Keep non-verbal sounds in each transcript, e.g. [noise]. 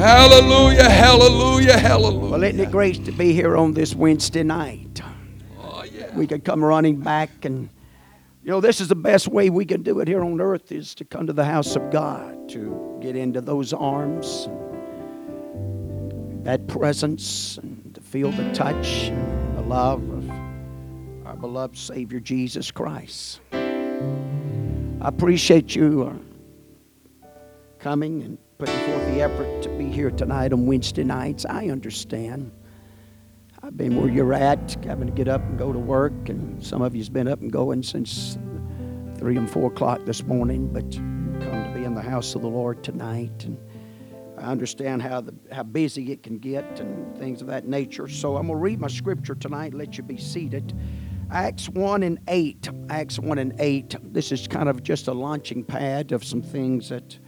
Hallelujah, hallelujah, hallelujah. Well, isn't it great to be here on this Wednesday night? Oh, yeah. We could come running back and, you know, this is the best way we can do it here on earth is to come to the house of God, to get into those arms, that presence, and to feel the touch and the love of our beloved Savior Jesus Christ. I appreciate you uh, coming and putting forth the effort to be here tonight on Wednesday nights. I understand. I've been where you're at, having to get up and go to work, and some of you's been up and going since three and four o'clock this morning. But you come to be in the house of the Lord tonight, and I understand how the, how busy it can get and things of that nature. So I'm gonna read my scripture tonight. Let you be seated. Acts 1 and 8. Acts 1 and 8. This is kind of just a launching pad of some things that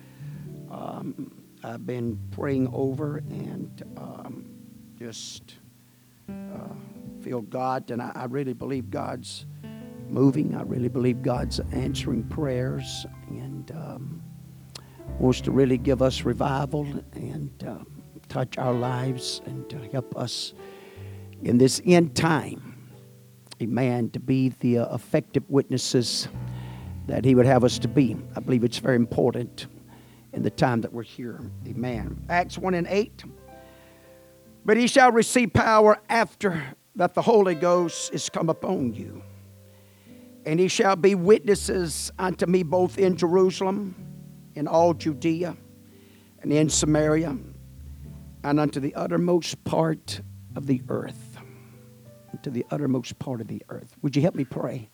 um, I've been praying over and um, just uh, feel God. And I, I really believe God's moving. I really believe God's answering prayers and um, wants to really give us revival and um, touch our lives and help us in this end time amen, to be the uh, effective witnesses that He would have us to be. I believe it's very important in the time that we're here, amen. Acts 1 and 8. But he shall receive power after that the Holy Ghost is come upon you. And he shall be witnesses unto me both in Jerusalem, in all Judea, and in Samaria, and unto the uttermost part of the earth to the uttermost part of the earth. Would you help me pray?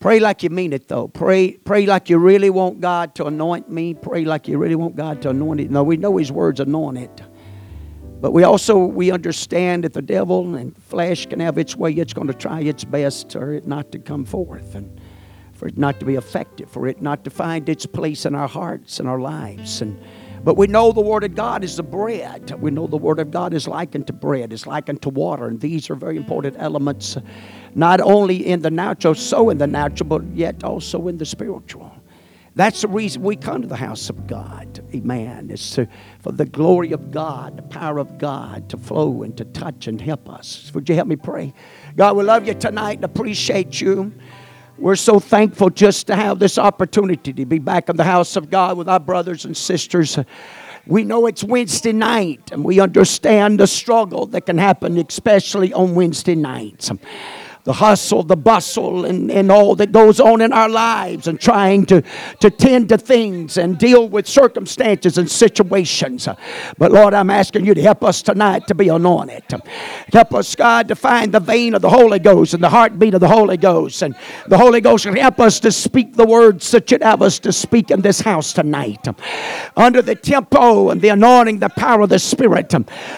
Pray like you mean it, though. Pray, pray like you really want God to anoint me. Pray like you really want God to anoint it. No, we know His words anoint it, but we also we understand that the devil and flesh can have its way. It's going to try its best for it not to come forth and for it not to be effective, for it not to find its place in our hearts and our lives and but we know the Word of God is the bread. We know the Word of God is likened to bread, is likened to water. And these are very important elements, not only in the natural, so in the natural, but yet also in the spiritual. That's the reason we come to the house of God. Amen. It's to, for the glory of God, the power of God to flow and to touch and help us. Would you help me pray? God, we love you tonight and appreciate you. We're so thankful just to have this opportunity to be back in the house of God with our brothers and sisters. We know it's Wednesday night and we understand the struggle that can happen, especially on Wednesday nights the hustle, the bustle, and, and all that goes on in our lives, and trying to, to tend to things and deal with circumstances and situations. But Lord, I'm asking you to help us tonight to be anointed. Help us, God, to find the vein of the Holy Ghost and the heartbeat of the Holy Ghost. And the Holy Ghost can help us to speak the words that you'd have us to speak in this house tonight. Under the tempo and the anointing, the power of the Spirit,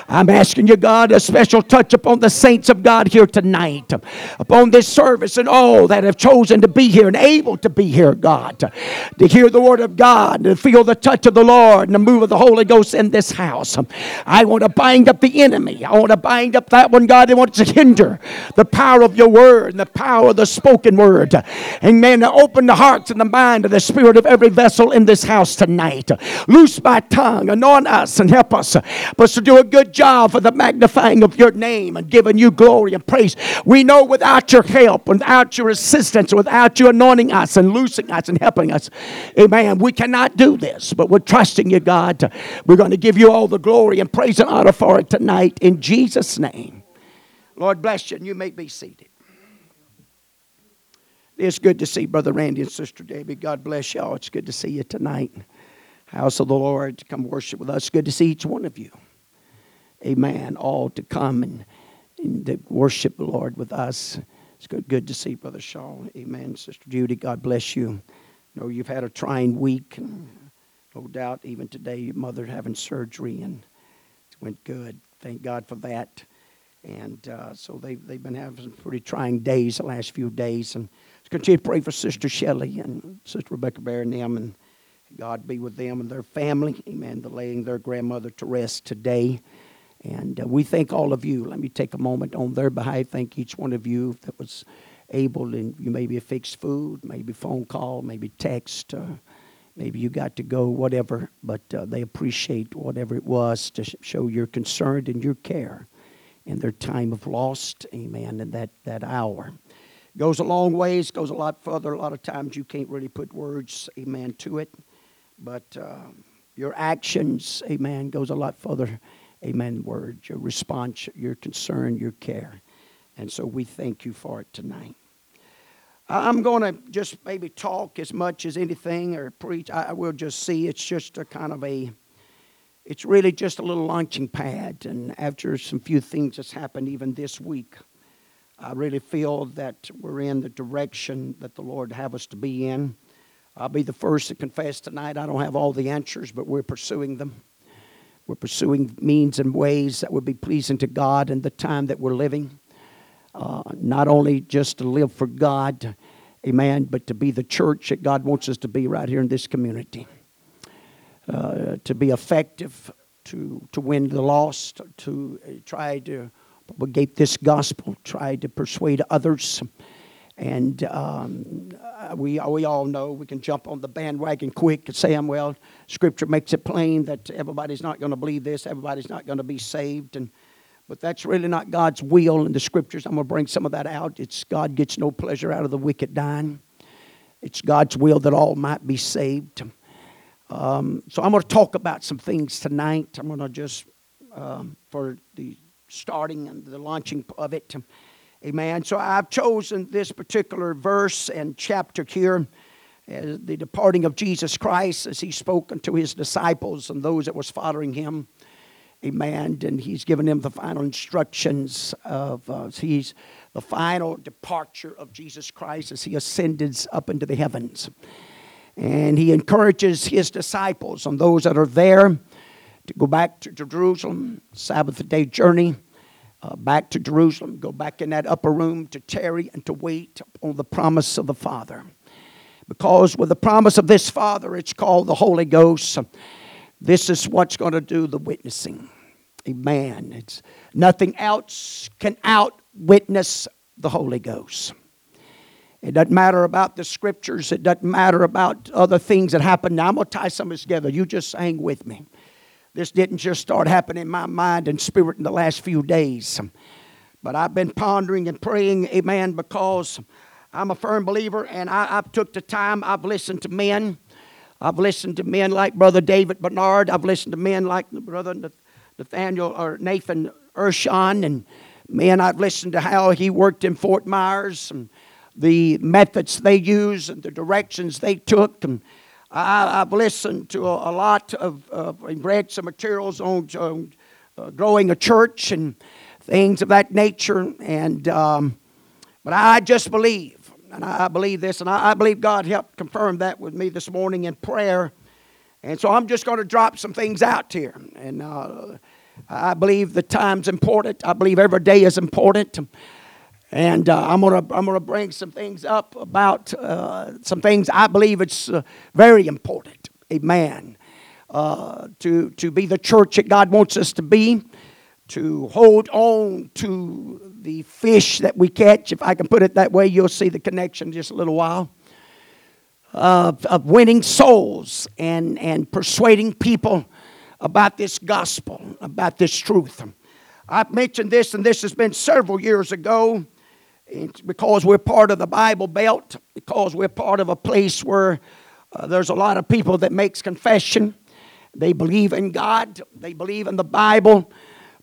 I'm asking you, God, a special touch upon the saints of God here tonight upon this service and all that have chosen to be here and able to be here, God, to, hear the word of God, to feel the touch of the Lord and the move of the Holy Ghost in this house. I want to bind up the enemy. I want to bind up that one, God, that wants to hinder the power of your word and the power of the spoken word. Amen. To open the hearts and the mind of the spirit of every vessel in this house tonight. Loose my tongue, anoint us, and help us. Us to do a good job for the magnifying of your name and giving you glory and praise. We know without without your help, without your assistance, without you anointing us and loosing us and helping us, amen, we cannot do this. But we're trusting you, God. We're going to give you all the glory and praise and honor for it tonight in Jesus' name. Lord bless you, and you may be seated. It's good to see Brother Randy and Sister Debbie. God bless y'all. It's good to see you tonight. House of the Lord, come worship with us. Good to see each one of you. Amen. All to come and to worship the Lord with us. It's good, good to see Brother Shaw. Amen. Sister Judy, God bless you. I know you've had a trying week. No doubt, even today, your mother having surgery, and it went good. Thank God for that. And uh, so they, they've been having some pretty trying days the last few days. And let's continue to pray for Sister Shelley and Sister Rebecca Bear and them. And God be with them and their family. Amen. They're laying their grandmother to rest today. And uh, we thank all of you. Let me take a moment on their behalf. Thank each one of you that was able, and you maybe fixed food, maybe phone call, maybe text, uh, Maybe you got to go, whatever, but uh, they appreciate whatever it was to sh- show your concern and your care in their time of lost, amen, in that, that hour. Goes a long ways, goes a lot further. A lot of times you can't really put words, amen, to it. But uh, your actions, amen, goes a lot further, amen, words, your response, your concern, your care. And so we thank you for it tonight. I'm going to just maybe talk as much as anything or preach. I will just see it's just a kind of a, it's really just a little launching pad. And after some few things that's happened even this week, I really feel that we're in the direction that the Lord have us to be in. I'll be the first to confess tonight I don't have all the answers, but we're pursuing them. We're pursuing means and ways that would be pleasing to God in the time that we're living. Uh, not only just to live for God, amen, but to be the church that God wants us to be right here in this community. Uh, to be effective, to, to win the lost, to uh, try to propagate this gospel, try to persuade others. And um, uh, we, we all know we can jump on the bandwagon quick and say, well, Scripture makes it plain that everybody's not going to believe this, everybody's not going to be saved. And but that's really not God's will in the scriptures. I'm going to bring some of that out. It's God gets no pleasure out of the wicked dying. It's God's will that all might be saved. Um, so I'm going to talk about some things tonight. I'm going to just, um, for the starting and the launching of it. Amen. So I've chosen this particular verse and chapter here as the departing of Jesus Christ as he spoke unto his disciples and those that was following him. Amen. And he's given them the final instructions of uh, he's the final departure of Jesus Christ as he ascends up into the heavens. And he encourages his disciples and those that are there to go back to Jerusalem, Sabbath day journey, uh, back to Jerusalem, go back in that upper room to tarry and to wait on the promise of the Father. Because with the promise of this Father, it's called the Holy Ghost. This is what's going to do the witnessing. Amen. It's nothing else can out witness the Holy Ghost. It doesn't matter about the scriptures. It doesn't matter about other things that happen. Now I'm going to tie some of this together. You just hang with me. This didn't just start happening in my mind and spirit in the last few days. But I've been pondering and praying, amen, because I'm a firm believer and I, have took the time, I've listened to men I've listened to men like Brother David Bernard. I've listened to men like Brother Nathaniel or Nathan Urshan. And men, I've listened to how he worked in Fort Myers and the methods they used and the directions they took. And I, have listened to a, a lot of, uh, read some materials on uh, growing a church and things of that nature. And um, but I just believe and I believe this, and I believe God helped confirm that with me this morning in prayer. And so I'm just going to drop some things out here. And uh, I believe the time's important. I believe every day is important. And uh, I'm going to I'm gonna bring some things up about uh, some things I believe it's uh, very important. Amen. Uh, to, to be the church that God wants us to be, to hold on to the fish that we catch, if I can put it that way, you'll see the connection just a little while. Of, of winning souls and, and persuading people about this gospel, about this truth. I've mentioned this, and this has been several years ago. It's because we're part of the Bible Belt, because we're part of a place where uh, there's a lot of people that makes confession. They believe in God, they believe in the Bible,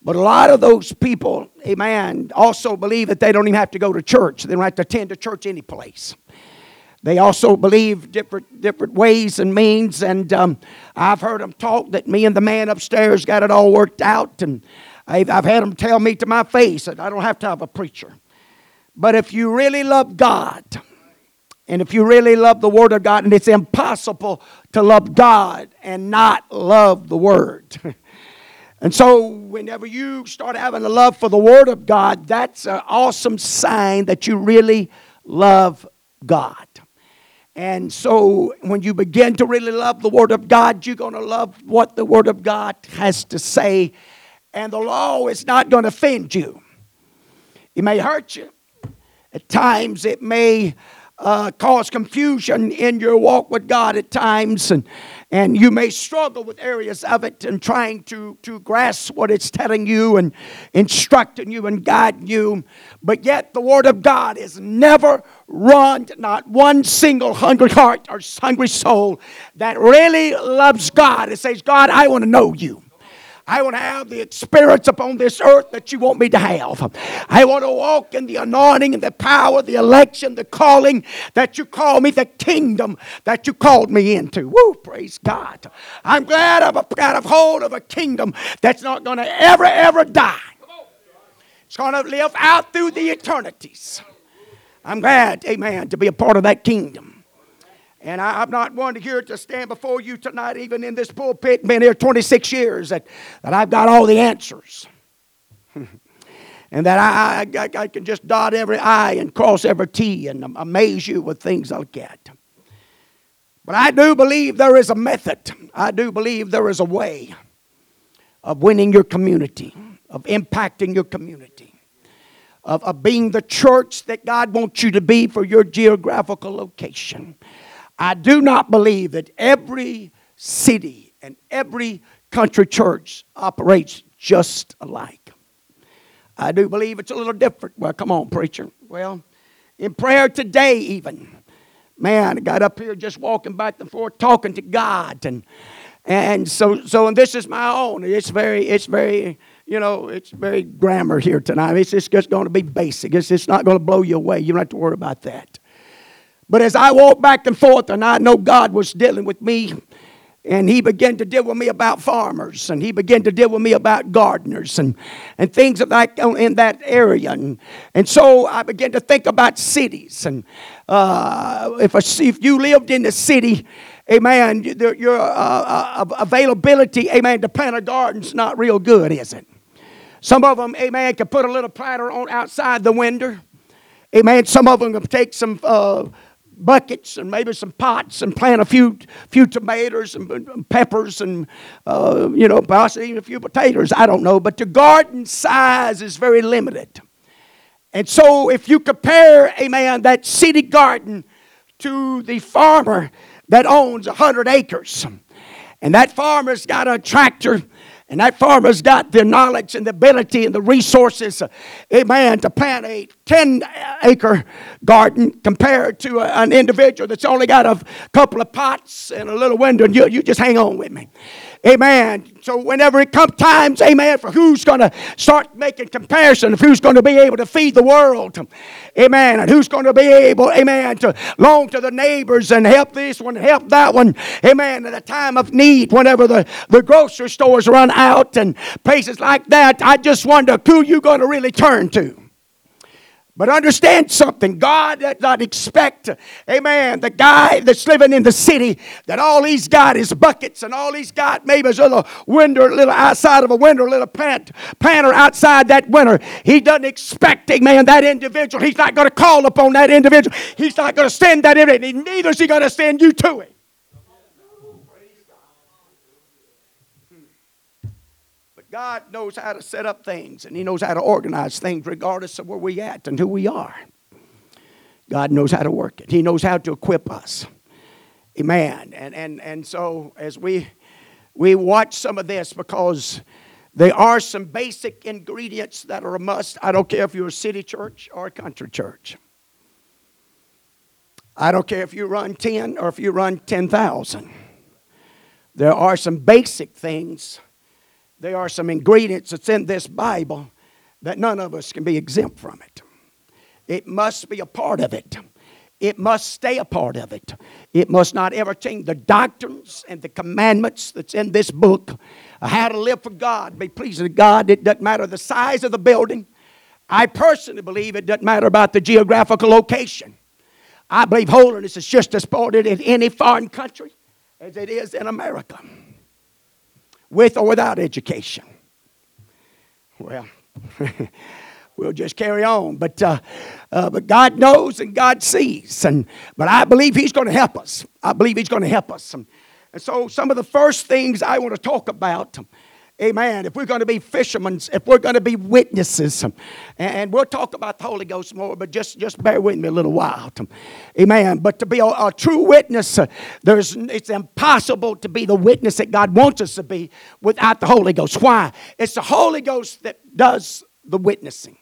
but a lot of those people, amen, also believe that they don't even have to go to church. They don't have to attend a church any place. They also believe different different ways and means, and um, I've heard them talk that me and the man upstairs got it all worked out, and I've, I've had them tell me to my face that I don't have to have a preacher. But if you really love God, and if you really love the Word of God, and it's impossible to love God and not love the Word. [laughs] And so, whenever you start having a love for the Word of God, that's an awesome sign that you really love God. And so, when you begin to really love the Word of God, you're going to love what the Word of God has to say. And the law is not going to offend you. It may hurt you. At times, it may uh, cause confusion in your walk with God at times, and, and you may struggle with areas of it and trying to, to grasp what it's telling you and instructing you and guiding you. But yet, the Word of God is never run to not one single hungry heart or hungry soul that really loves God and says, God, I want to know you. I want to have the experience upon this earth that you want me to have. I want to walk in the anointing and the power, the election, the calling that you call me, the kingdom that you called me into. Woo, praise God. I'm glad I've got a hold of a kingdom that's not going to ever, ever die. It's going to live out through the eternities. I'm glad, amen, to be a part of that kingdom. And I, am not one to here to stand before you tonight, even in this pulpit, been here 26 years, that, that I've got all the answers. [laughs] and that I, I, I, can just dot every I and cross every T and amaze you with things I'll get. But I do believe there is a method. I do believe there is a way of winning your community, of impacting your community, of, of being the church that God wants you to be for your geographical location. I do not believe that every city and every country church operates just alike. I do believe it's a little different. Well, come on, preacher. Well, in prayer today, even, man, I got up here just walking back and forth talking to God. And, and so, so, and this is my own. It's very, it's very, you know, it's very grammar here tonight. It's just, going to be basic. It's, it's not going to blow you away. You don't have to worry about that. But as I walked back and forth, and I know God was dealing with me, and He began to deal with me about farmers, and He began to deal with me about gardeners and, and things of that in that area. And, and so I began to think about cities. And uh, if, a, if you lived in the city, amen, your uh, uh, availability, amen, to plant a garden's not real good, is it? Some of them, amen, can put a little planter on outside the window. Amen. Some of them can take some uh, buckets and maybe some pots and plant a few few tomatoes and peppers and uh, you know possibly even a few potatoes i don't know but the garden size is very limited. And so if you compare amen that city garden to the farmer that owns 100 acres and that farmer's got a tractor and that farmer's got the knowledge and the ability and the resources, uh, amen, to plant a 10 acre garden compared to an individual that's only got a couple of pots and a little window. And you, you just hang on with me. Amen. So whenever it comes times, amen, for who's going to start making comparison of who's going to be able to feed the world, amen, and who's going to be able, amen, to loan to the neighbors and help this one, help that one, amen, at a time of need, whenever the, the grocery stores run out and places like that, I just wonder who you going to really turn to. But understand something. God does not expect, amen, the guy that's living in the city that all he's got is buckets and all he's got maybe is a little window, a little outside of a window, a little plant, planter outside that window. He doesn't expect, amen, that individual. He's not going to call upon that individual. He's not going to send that individual. Neither is he going to send you to him. God knows how to set up things and He knows how to organize things regardless of where we at and who we are. God knows how to work it. He knows how to equip us. Amen. And and and so as we we watch some of this because there are some basic ingredients that are a must. I don't care if you're a city church or a country church. I don't care if you run 10 or if you run 10,000. There are some basic things there are some ingredients that's in this Bible that none of us can be exempt from it. It must be a part of it. It must stay a part of it. It must not ever change. The doctrines and the commandments that's in this book, how to live for God, be pleasing to God. It doesn't matter the size of the building. I personally believe it doesn't matter about the geographical location. I believe holiness is just as important in any foreign country as it is in America with or without education. Well, [laughs] we'll just carry on. But, uh, uh, but God knows and God sees. And, but I believe He's going to help us. I believe He's going to help us. And, and so, some of the first things I want to talk about Amen. If we're going to be fishermen, if we're going to be witnesses, and we'll talk about the Holy Ghost more, but just, just bear with me a little while. Amen. But to be a, a true witness, uh, there's, it's impossible to be the witness that God wants us to be without the Holy Ghost. Why? It's the Holy Ghost that does the witnessing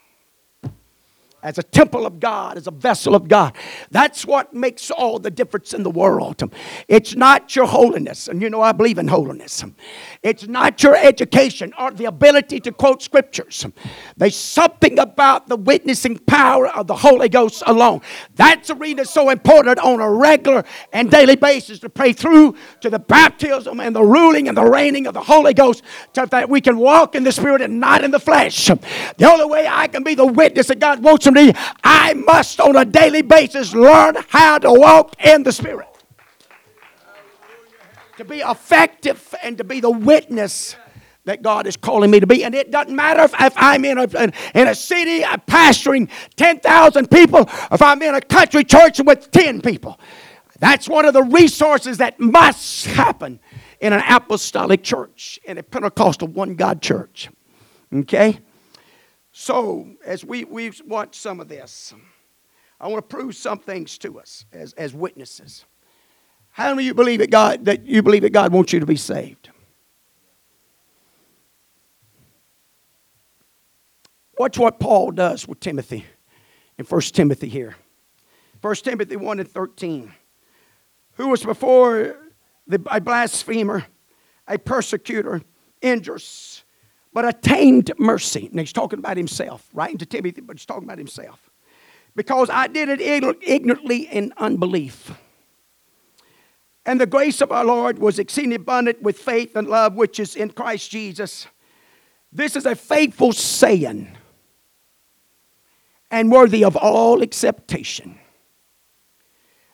as a temple of God, as a vessel of God. That's what makes all the difference in the world. It's not your holiness, and you know I believe in holiness. It's not your education or the ability to quote scriptures. There's something about the witnessing power of the Holy Ghost alone. That's the reason it's so important on a regular and daily basis to pray through to the baptism and the ruling and the reigning of the Holy Ghost so that we can walk in the Spirit and not in the flesh. The only way I can be the witness that God wants I must on a daily basis learn how to walk in the Spirit to be effective and to be the witness that God is calling me to be. And it doesn't matter if, if I'm in a, in a city I'm pastoring 10,000 people, if I'm in a country church with 10 people. That's one of the resources that must happen in an apostolic church, in a Pentecostal one God church. Okay? So, as we, we watch some of this, I want to prove some things to us as, as witnesses. How many of you believe that God that you believe that God wants you to be saved? Watch what Paul does with Timothy in 1 Timothy here. 1 Timothy 1 and 13. Who was before the, a blasphemer, a persecutor, injurious, but attained mercy. And he's talking about himself, writing to Timothy, but he's talking about himself. Because I did it ignorantly in unbelief. And the grace of our Lord was exceeding abundant with faith and love which is in Christ Jesus. This is a faithful saying and worthy of all acceptation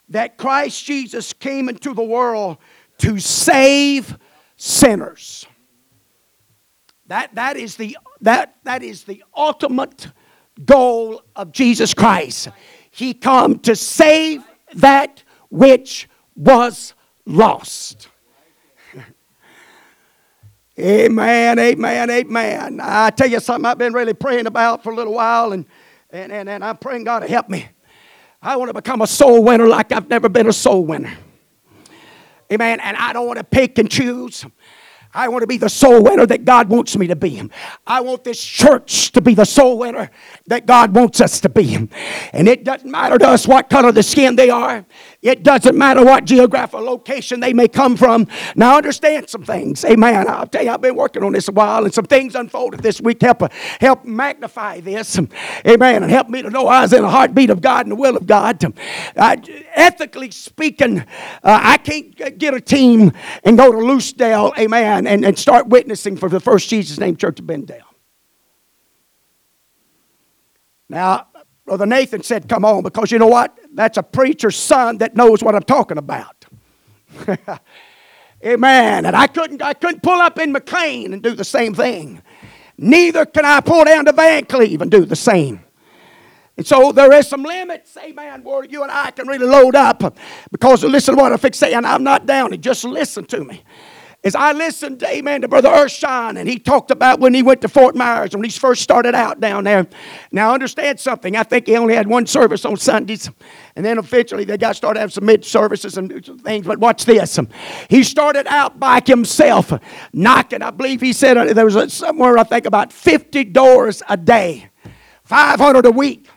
that Christ Jesus came into the world to save sinners. That, that, is the, that, that is the ultimate goal of Jesus Christ. He come to save that which was lost. [laughs] amen, amen, amen. I tell you something I've been really praying about for a little while, and, and, and, and I'm praying God to help me. I want to become a soul winner like I've never been a soul winner. Amen. And I don't want to pick and choose. I want to be the soul winner that God wants me to be. I want this church to be the soul winner that God wants us to be. And it doesn't matter to us what color the skin they are. It doesn't matter what geographical location they may come from. Now understand some things. Amen. I'll tell you, I've been working on this a while, and some things unfolded this week help help magnify this. Amen. And help me to know I was in the heartbeat of God and the will of God. Uh, ethically speaking, uh, I can't get a team and go to Lucedale. Amen and, and start witnessing for the First Jesus Name Church of Benndale. Now, Brother Nathan said, Come on, because you know what? That's a preacher's son that knows what I'm talking about. [laughs] Amen. And I couldn't, I couldn't pull up in McLain and do the same thing. Neither can I pull down to Vancleave and do the same. And so there is some limits, amen, where you and I can really load up. Because listen to what I'm saying. I'm not down. Just listen to me. As I listened, amen, to Brother Urshan, and he talked about when he went to Fort Myers, when he first started out down there. Now, understand something. I think he only had one service on Sundays, and then eventually they got started having some mid services and things. But watch this. He started out by himself, knocking. I believe he said uh, there was somewhere, I think, about 50 doors a day, 500 a week.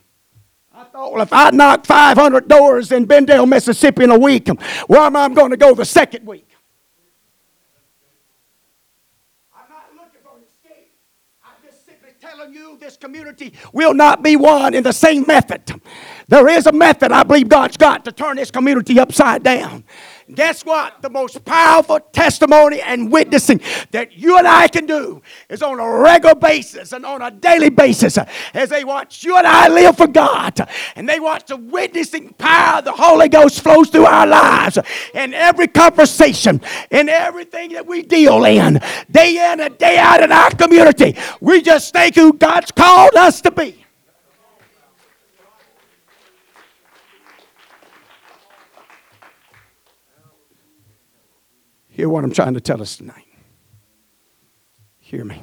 I thought, well, if I knock 500 doors in Benndale, Mississippi in a week, where am I going to go the second week? You this community will not be won in the same method. There is a method I believe God's got to turn this community upside down. Guess what? The most powerful testimony and witnessing that you and I can do is on a regular basis and on a daily basis as they watch you and I live for God and they watch the witnessing power of the Holy Ghost flows through our lives in every conversation, in everything that we deal in, day in and day out in our community. We just think who God's called us to be. Hear what I'm trying to tell us tonight. Hear me.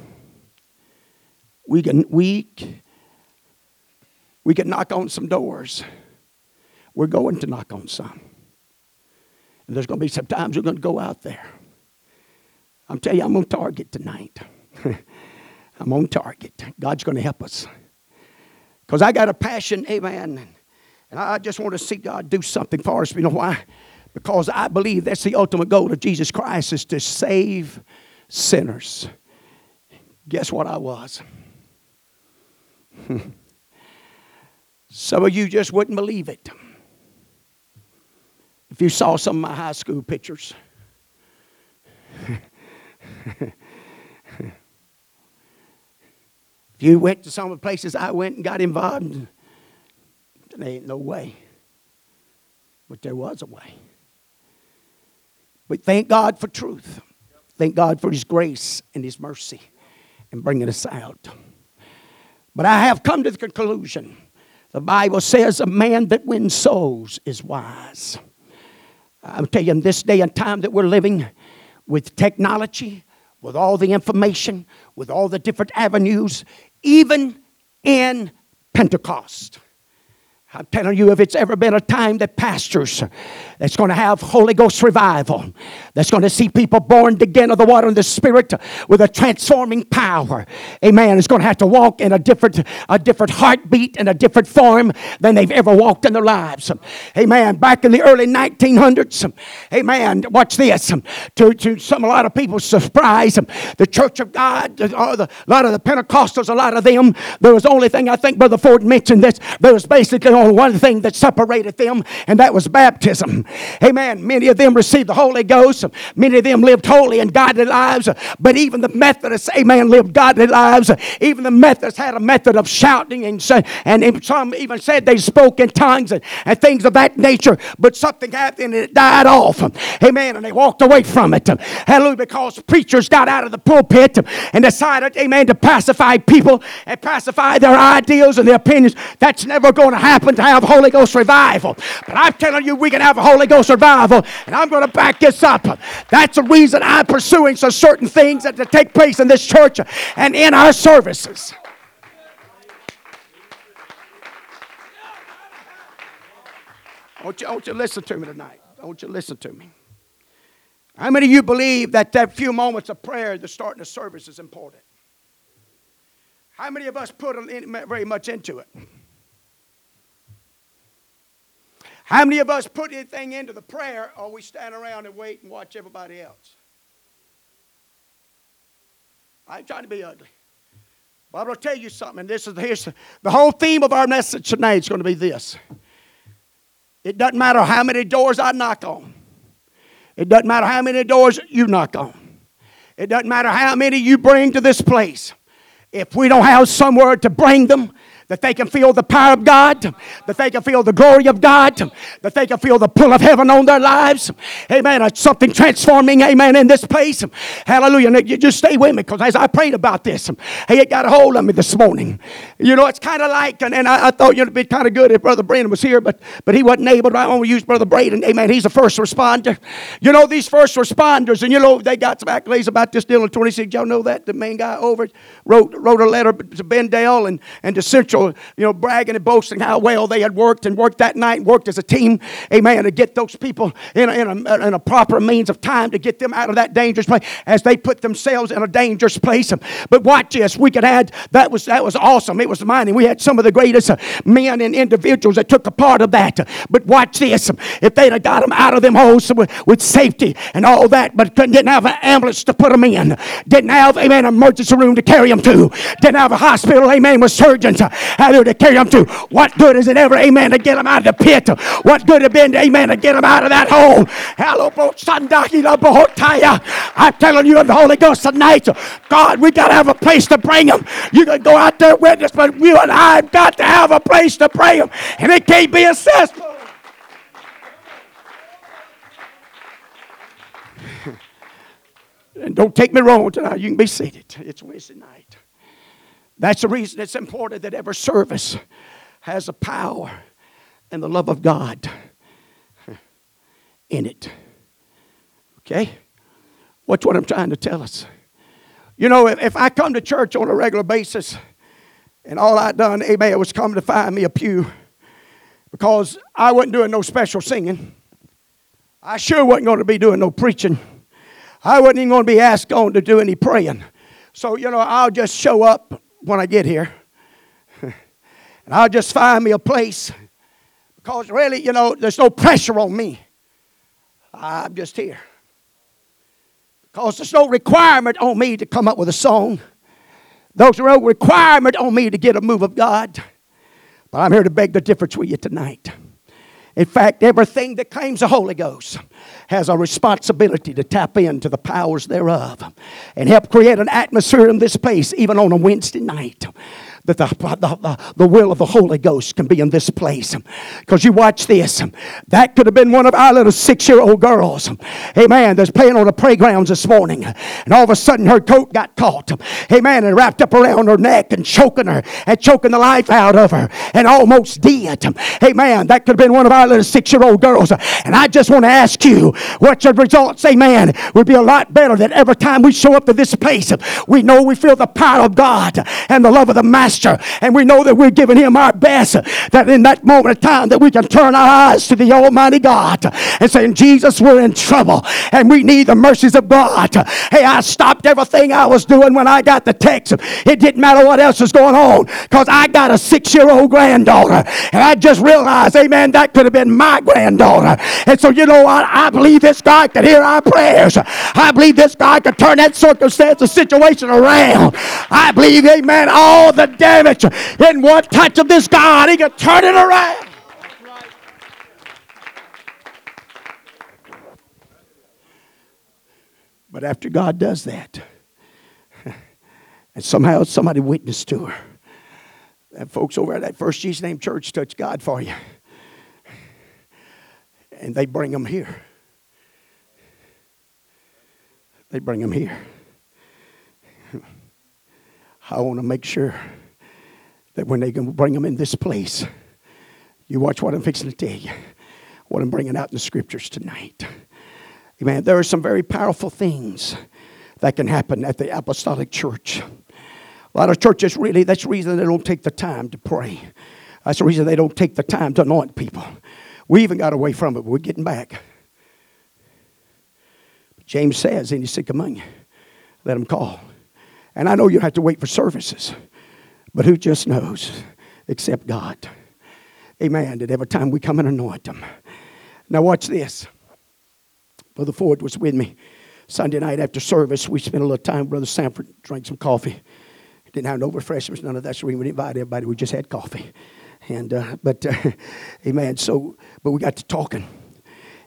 We can, we, we can knock on some doors. We're going to knock on some. And there's going to be some times we're going to go out there. I'm telling you, I'm on target tonight. [laughs] I'm on target. God's going to help us. Because I got a passion, amen. And I just want to see God do something for us. You know why? Because I believe that's the ultimate goal of Jesus Christ is to save sinners. Guess what I was? [laughs] Some of you just wouldn't believe it. If you saw some of my high school pictures. [laughs] if you went to some of the places I went and got involved, there ain't no way. But there was a way. But thank God for truth. Thank God for His grace and His mercy in bringing us out. But I have come to the conclusion the Bible says a man that wins souls is wise. I'm telling you, in this day and time that we're living with technology, with all the information, with all the different avenues, even in Pentecost. I'm telling you, if it's ever been a time that pastors that's going to have Holy Ghost revival, that's going to see people born again of the water and the Spirit with a transforming power, amen, is going to have to walk in a different, a different heartbeat and a different form than they've ever walked in their lives. Amen. Back in the early 1900s, amen, watch this. To, to some, a lot of people's surprise, the Church of God, uh, the, a lot of the Pentecostals, a lot of them, there was the only thing I think Brother Ford mentioned this, there was basically only one thing that separated them, and that was baptism. Amen. Many of them received the Holy Ghost. Many of them lived holy and godly lives. But even the Methodists, amen, lived godly lives. Even the Methodists had a method of shouting and and some even said they spoke in tongues and, and things of that nature. But something happened and it died off. Amen. And they walked away from it. Hallelujah. Because preachers got out of the pulpit and decided, amen, to pacify people and pacify their ideals and their opinions. That's never going to happen to have Holy Ghost revival. But I'm telling you, we can have a Holy Ghost revival, and I'm going to back this up. That's the reason I'm pursuing some certain things that take place in this church and in our services. Want, you, I want you to listen to me tonight. I want you to listen to me. How many of you believe that that few moments of prayer, the starting of service, is important? How many of us put very much into it? How many of us put anything into the prayer or we stand around and wait and watch everybody else? I ain't trying to be ugly. But I'm going to tell you something, this is here's the, the whole theme of our message tonight is going to be this. It doesn't matter how many doors I knock on. It doesn't matter how many doors you knock on. It doesn't matter how many you bring to this place. If we don't have somewhere to bring them, that they can feel the power of God, that they can feel the glory of God, that they can feel the pull of heaven on their lives. Amen. Something transforming, amen, in this place. Hallelujah. And you just stay with me because as I prayed about this, hey, it got a hold of me this morning. You know, it's kind of like, and, and I, I, thought it'd be kind of good if Brother Brandon was here, but but he wasn't able to. I want to use Brother Braden. Amen. He's a first responder. You know, these first responders, and you know, they got some accolades about this deal in 26. Y'all know that? The main guy over wrote, wrote a letter to Benndale and, and to Central you know, bragging and boasting how well they had worked and worked that night, worked as a team, amen, to get those people in a, in a, in a proper means of time to get them out of that dangerous place as they put themselves in a dangerous place. But watch this, we could add, that was, that was awesome. It was mighty. We had some of the greatest men and individuals that took a part of that. But watch this, if they'd have got them out of them holes with, with safety and all that, but didn't have an ambulance to put them in, didn't have, amen, an emergency room to carry them to, didn't have a hospital, amen, with surgeons, Hallelujah, to carry them to. What good is it ever, amen, to get them out of the pit? What good have been, amen, to get them out of that hole? I'm telling you in the Holy Ghost tonight, God, we got to have a place to bring them. You can go out there witness, but you and I have got to have a place to bring them. And it can't be accessible. [laughs] And don't take me wrong tonight. You can be seated. It's Wednesday night. That's the reason it's important that every service has the power and the love of God in it. Okay? What's what I'm trying to tell us? You know, if, if I come to church on a regular basis and all I done, amen, was come to find me a pew because I wasn't doing no special singing. I sure wasn't going to be doing no preaching. I wasn't even going to be asked on to do any praying. So, you know, I'll just show up when I get here. [laughs] and I'll just find me a place because really, you know, there's no pressure on me. I'm just here. Because there's no requirement on me to come up with a song. There's no requirement on me to get a move of God. But I'm here to beg the difference with you tonight. In fact, everything that claims the Holy Ghost has a responsibility to tap into the powers thereof and help create an atmosphere in this place, even on a Wednesday night that the, the, the, will of the Holy Ghost can be in this place. Because you watch this. That could have been one of our little six year old girls. Hey Amen. That's playing on the playgrounds this morning. And all of a sudden her coat got caught. Amen. And wrapped up around her neck and choking her and choking the life out of her and almost dead. Amen. That could have been one of our little six year old girls. And I just want to ask you what your results, amen, would be a lot better that every time we show up to this place, we know we feel the power of God and the love of the Master And we know that we're giving Him our best, that in that moment of time that we can turn our eyes to the Almighty God and saying, Jesus, we're in trouble and we need the mercies of God. Hey, I stopped everything I was doing when I got the text. It didn't matter what else was going on because I got a six-year-old granddaughter, and I just realized, Amen, that could have been my granddaughter. And so, you know what? I believe this God could hear our prayers. I believe this God could turn that circumstance, the situation around. I believe, Amen, all the damage in one touch of this God. He can turn it around. But after God does that, [laughs] and somehow somebody witnessed to her, that folks over at that First Jesus Name Church touch God for you. And they bring them here. They bring them here. [laughs] I want to make sure that when they can bring them in this place, you watch what I'm fixing to tell you, what I'm bringing out in the scriptures tonight. Amen. There are some very powerful things that can happen at the apostolic church. A lot of churches really, that's the reason they don't take the time to pray. That's the reason they don't take the time to anoint people. We even got away from it, but we're getting back. James says, Any sick among you, let them call. And I know you have to wait for services. But who just knows except God? Amen. That every time we come and anoint them. Now, watch this. Brother Ford was with me Sunday night after service. We spent a little time. Brother Sanford drank some coffee. Didn't have no refreshments, none of that. So we didn't invite everybody. We just had coffee. And uh, but uh, [laughs] amen. So, but we got to talking,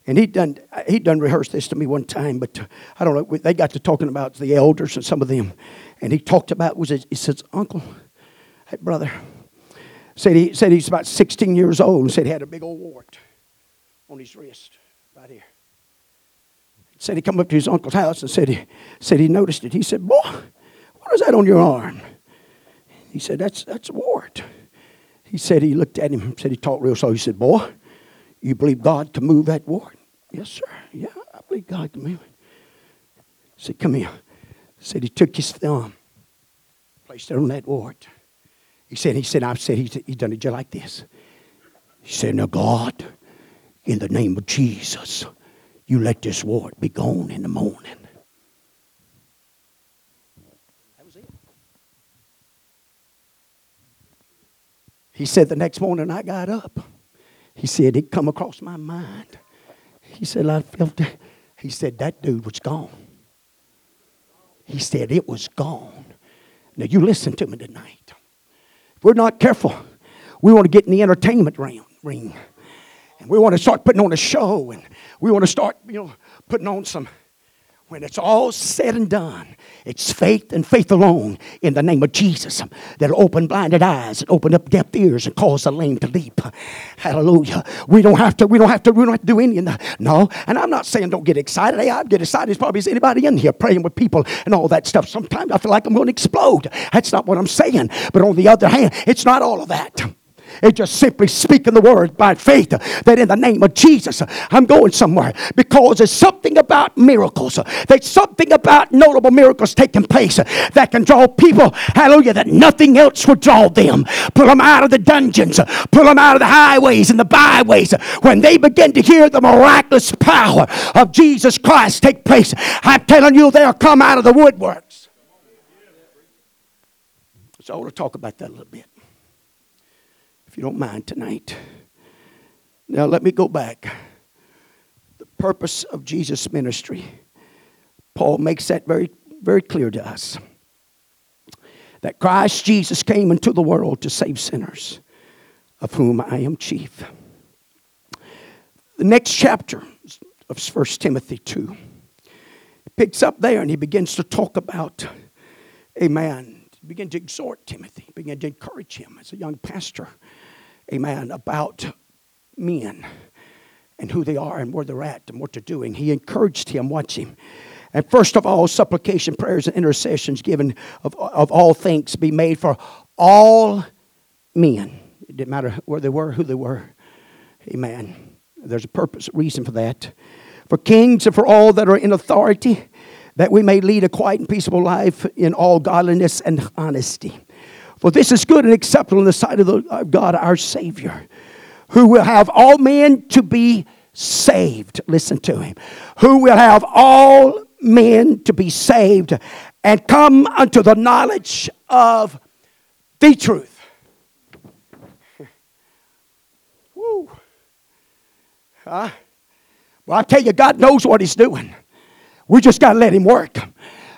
and he done he done rehearsed this to me one time. But uh, I don't know. They got to talking about the elders and some of them, and he talked about was it, he says, Uncle, Hey, brother. Said, he, said he's about 16 years old and said he had a big old wart on his wrist right here. Said he come up to his uncle's house and said he, said he noticed it. He said, Boy, what is that on your arm? He said, That's, that's a wart. He said he looked at him, said he talked real slow. He said, Boy, you believe God can move that wart? Yes, sir. Yeah, I believe God can move it. He said, Come here. He said he took his thumb, placed it on that wart. He said, he said, I've said, he's, he's done it just like this. He said, now God, in the name of Jesus, you let this wart be gone in the morning. That was it. He said, the next morning I got up. He said, it come across my mind. He said, I felt that. He said, that dude was gone. He said, it was gone. Now you listen to me tonight we're not careful, we want to get in the entertainment ring. And we want to start putting on a show and we want to start, you know, putting on some when it's all said and done, it's faith and faith alone in the name of Jesus that'll open blinded eyes and open up deaf ears and cause the lame to leap. Hallelujah. We don't have to, we don't have to, we don't have to do any of that. No. And I'm not saying don't get excited. Hey, I get excited as probably as anybody in here praying with people and all that stuff. Sometimes I feel like I'm going to explode. That's not what I'm saying. But on the other hand, it's not all of that. It's just simply speaking the word by faith that in the name of Jesus, I'm going somewhere because there's something about miracles. There's something about notable miracles taking place that can draw people, hallelujah, that nothing else would draw them. Pull them out of the dungeons, pull them out of the highways and the byways. When they begin to hear the miraculous power of Jesus Christ take place, I'm telling you, they'll come out of the woodworks. So I want to talk about that a little bit, if you don't mind tonight. Now, let me go back. The purpose of Jesus' ministry, Paul makes that very, very clear to us that Christ Jesus came into the world to save sinners, of whom I am chief. The next chapter of 1 Timothy 2 picks up there and he begins to talk about, amen, begin to exhort Timothy, begin to encourage him as a young pastor, amen, about men and who they are and where they're at and what they're doing. He encouraged him, watch him. And first of all, supplication, prayers, and intercessions given of, of all things be made for all men. It didn't matter where they were, who they were. Amen. There's a purpose, reason for that. For kings and for all that are in authority that we may lead a quiet and peaceable life in all godliness and honesty. For this is good and acceptable in the sight of the, God our Savior, who will have all men to be saved. Listen to him. Who will have all men to be saved and come unto the knowledge of the truth. [laughs] Woo. Huh? Well, I tell you, God knows what He's doing. We just got to let him work.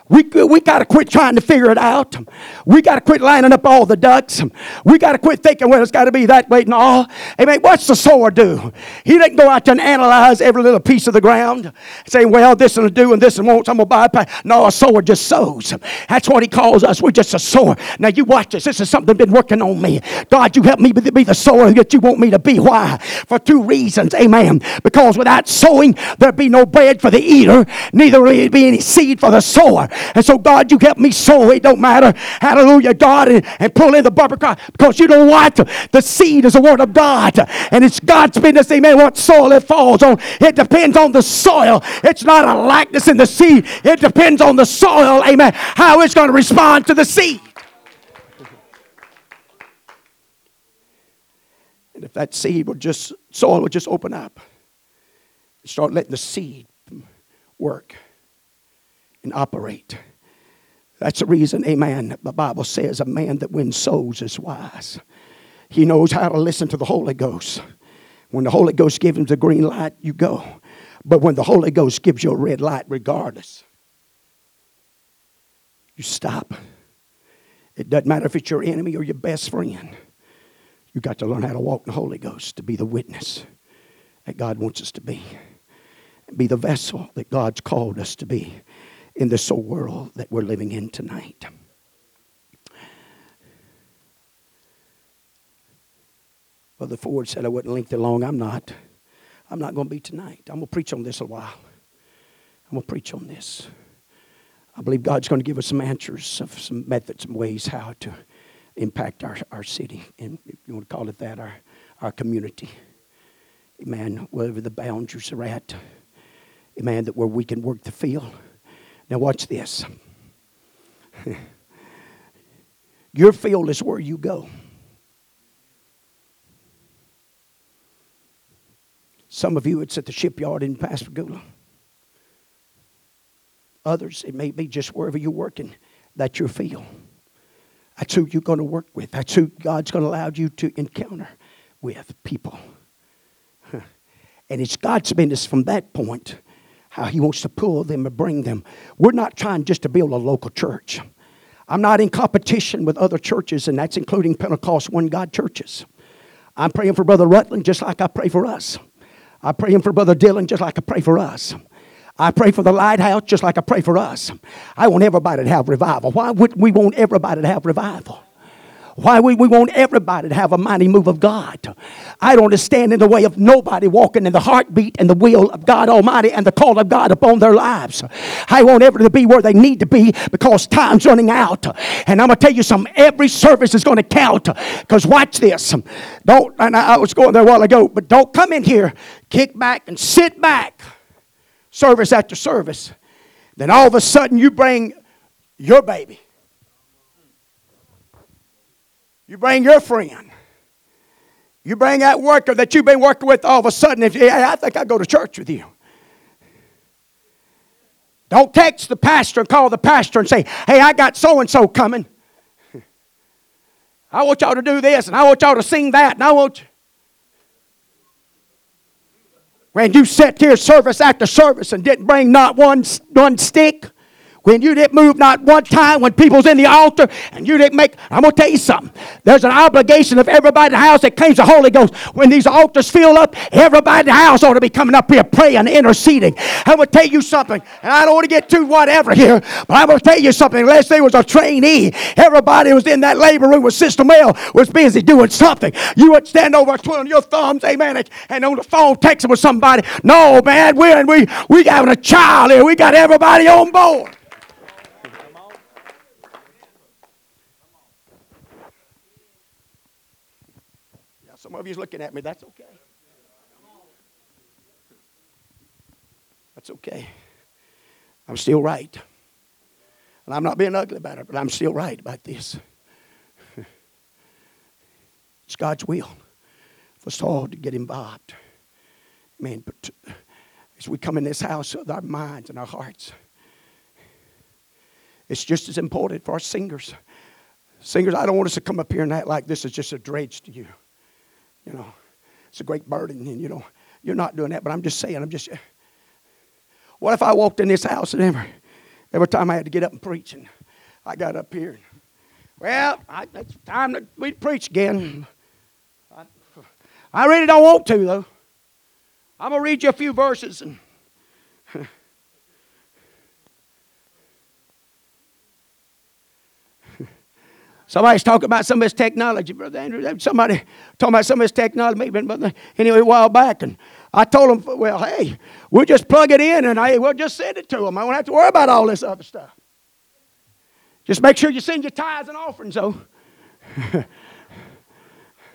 We, we got to quit trying to figure it out. We got to quit lining up all the ducks. We got to quit thinking, well, it's got to be that way and all. Amen. What's the sower do? He didn't go out there and analyze every little piece of the ground, saying, well, this will do and this and won't, I'm going to bypass. No, a sower just sows. That's what he calls us. We're just a sower. Now, you watch this. This is something that's been working on me. God, you help me be the sower that you want me to be. Why? For two reasons. Amen. Because without sowing, there'd be no bread for the eater, neither will there be any seed for the sower. And so, God, you help me sow. It don't matter. Hallelujah, God, and, and pull in the bumper car because you know what? The seed is the word of God, and it's God's business. Amen. What soil it falls on, it depends on the soil. It's not a likeness in the seed. It depends on the soil. Amen. How it's going to respond to the seed. And if that seed would just, soil would just open up, and start letting the seed work and operate. That's the reason, amen, the Bible says a man that wins souls is wise. He knows how to listen to the Holy Ghost. When the Holy Ghost gives him the green light, you go. But when the Holy Ghost gives you a red light, regardless, you stop. It doesn't matter if it's your enemy or your best friend. You got to learn how to walk in the Holy Ghost to be the witness that God wants us to be. Be the vessel that God's called us to be in this old world that we're living in tonight. Brother Ford said I wouldn't lengthen long. I'm not. I'm not going to be tonight. I'm going to preach on this a while. I'm going to preach on this. I believe God's going to give us some answers of some methods and ways how to impact our, our city, and if you want to call it that, our, our community. Amen. Wherever the boundaries are at. Amen. That where we can work the field now, watch this. [laughs] Your field is where you go. Some of you, it's at the shipyard in Pascagoula. Others, it may be just wherever you're working. That's your field. That's who you're going to work with. That's who God's going to allow you to encounter with people. [laughs] And it's God's business from that point how He wants to pull them and bring them. We're not trying just to build a local church. I'm not in competition with other churches, and that's including Pentecost One God churches. I'm praying for Brother Rutland just like I pray for us. I'm praying for Brother Dylan just like I pray for us. I pray for the lighthouse just like I pray for us. I want everybody to have revival. Why wouldn't we want everybody to have revival? Why we, we want everybody to have a mighty move of God. I don't stand in the way of nobody walking in the heartbeat and the will of God Almighty and the call of God upon their lives. I want everybody to be where they need to be because time's running out. And I'm going to tell you something. Every service is going to count. Because watch this. Don't, and I was going there a while ago, but don't come in here, kick back and sit back, service after service. Then all of a sudden you bring your baby. You bring your friend. You bring that worker that you've been working with all of a sudden. If I think I go to church with you. Don't text the pastor and call the pastor and say, hey, I got so and so coming. I want y'all to do this and I want y'all to sing that and I want you. When you sat here service after service and didn't bring not one, one stick, when you didn't move not one time when people's in the altar and you didn't make, I'm going to tell you something. There's an obligation of everybody in the house that claims the Holy Ghost. When these altars fill up, everybody in the house ought to be coming up here praying, interceding. I'm going to tell you something, and I don't want to get too whatever here, but I'm going to tell you something. Unless there was a trainee, everybody was in that labor room with Sister Mel was busy doing something. You would stand over twiddling your thumbs, amen, and on the phone texting with somebody. No, man, we're, we, we having a child here. We got everybody on board. Some of you's looking at me. That's okay. That's okay. I'm still right. And I'm not being ugly about it, but I'm still right about this. [laughs] it's God's will for us all to get involved. Man, but uh, as we come in this house with our minds and our hearts, it's just as important for our singers. Singers, I don't want us to come up here and act like this is just a dredge to you. You know, it's a great burden, and you know, you're not doing that, but I'm just saying, I'm just. What if I walked in this house and every, every time I had to get up and preach, and I got up here, and, well, I, it's time that we preach again. I, I really don't want to, though. I'm going to read you a few verses and. Somebody's talking about some of this technology, Brother Andrew. Somebody talking about some of this technology, maybe anyway, a while back. And I told them, well, hey, we'll just plug it in and I, we'll just send it to them. I won't have to worry about all this other stuff. Just make sure you send your tithes and offerings, though. [laughs]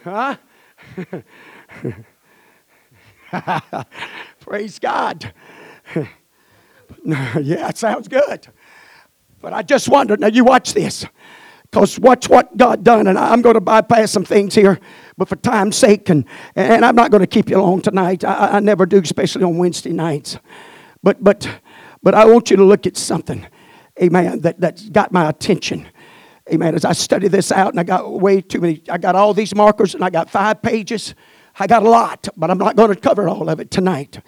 huh? [laughs] Praise God. [laughs] yeah, it sounds good. But I just wondered, now you watch this. Because watch what God done, and I'm going to bypass some things here, but for time's sake, and, and I'm not going to keep you long tonight. I, I never do, especially on Wednesday nights. But but but I want you to look at something, amen, that, that got my attention. Amen. As I study this out, and I got way too many, I got all these markers, and I got five pages. I got a lot, but I'm not going to cover all of it tonight.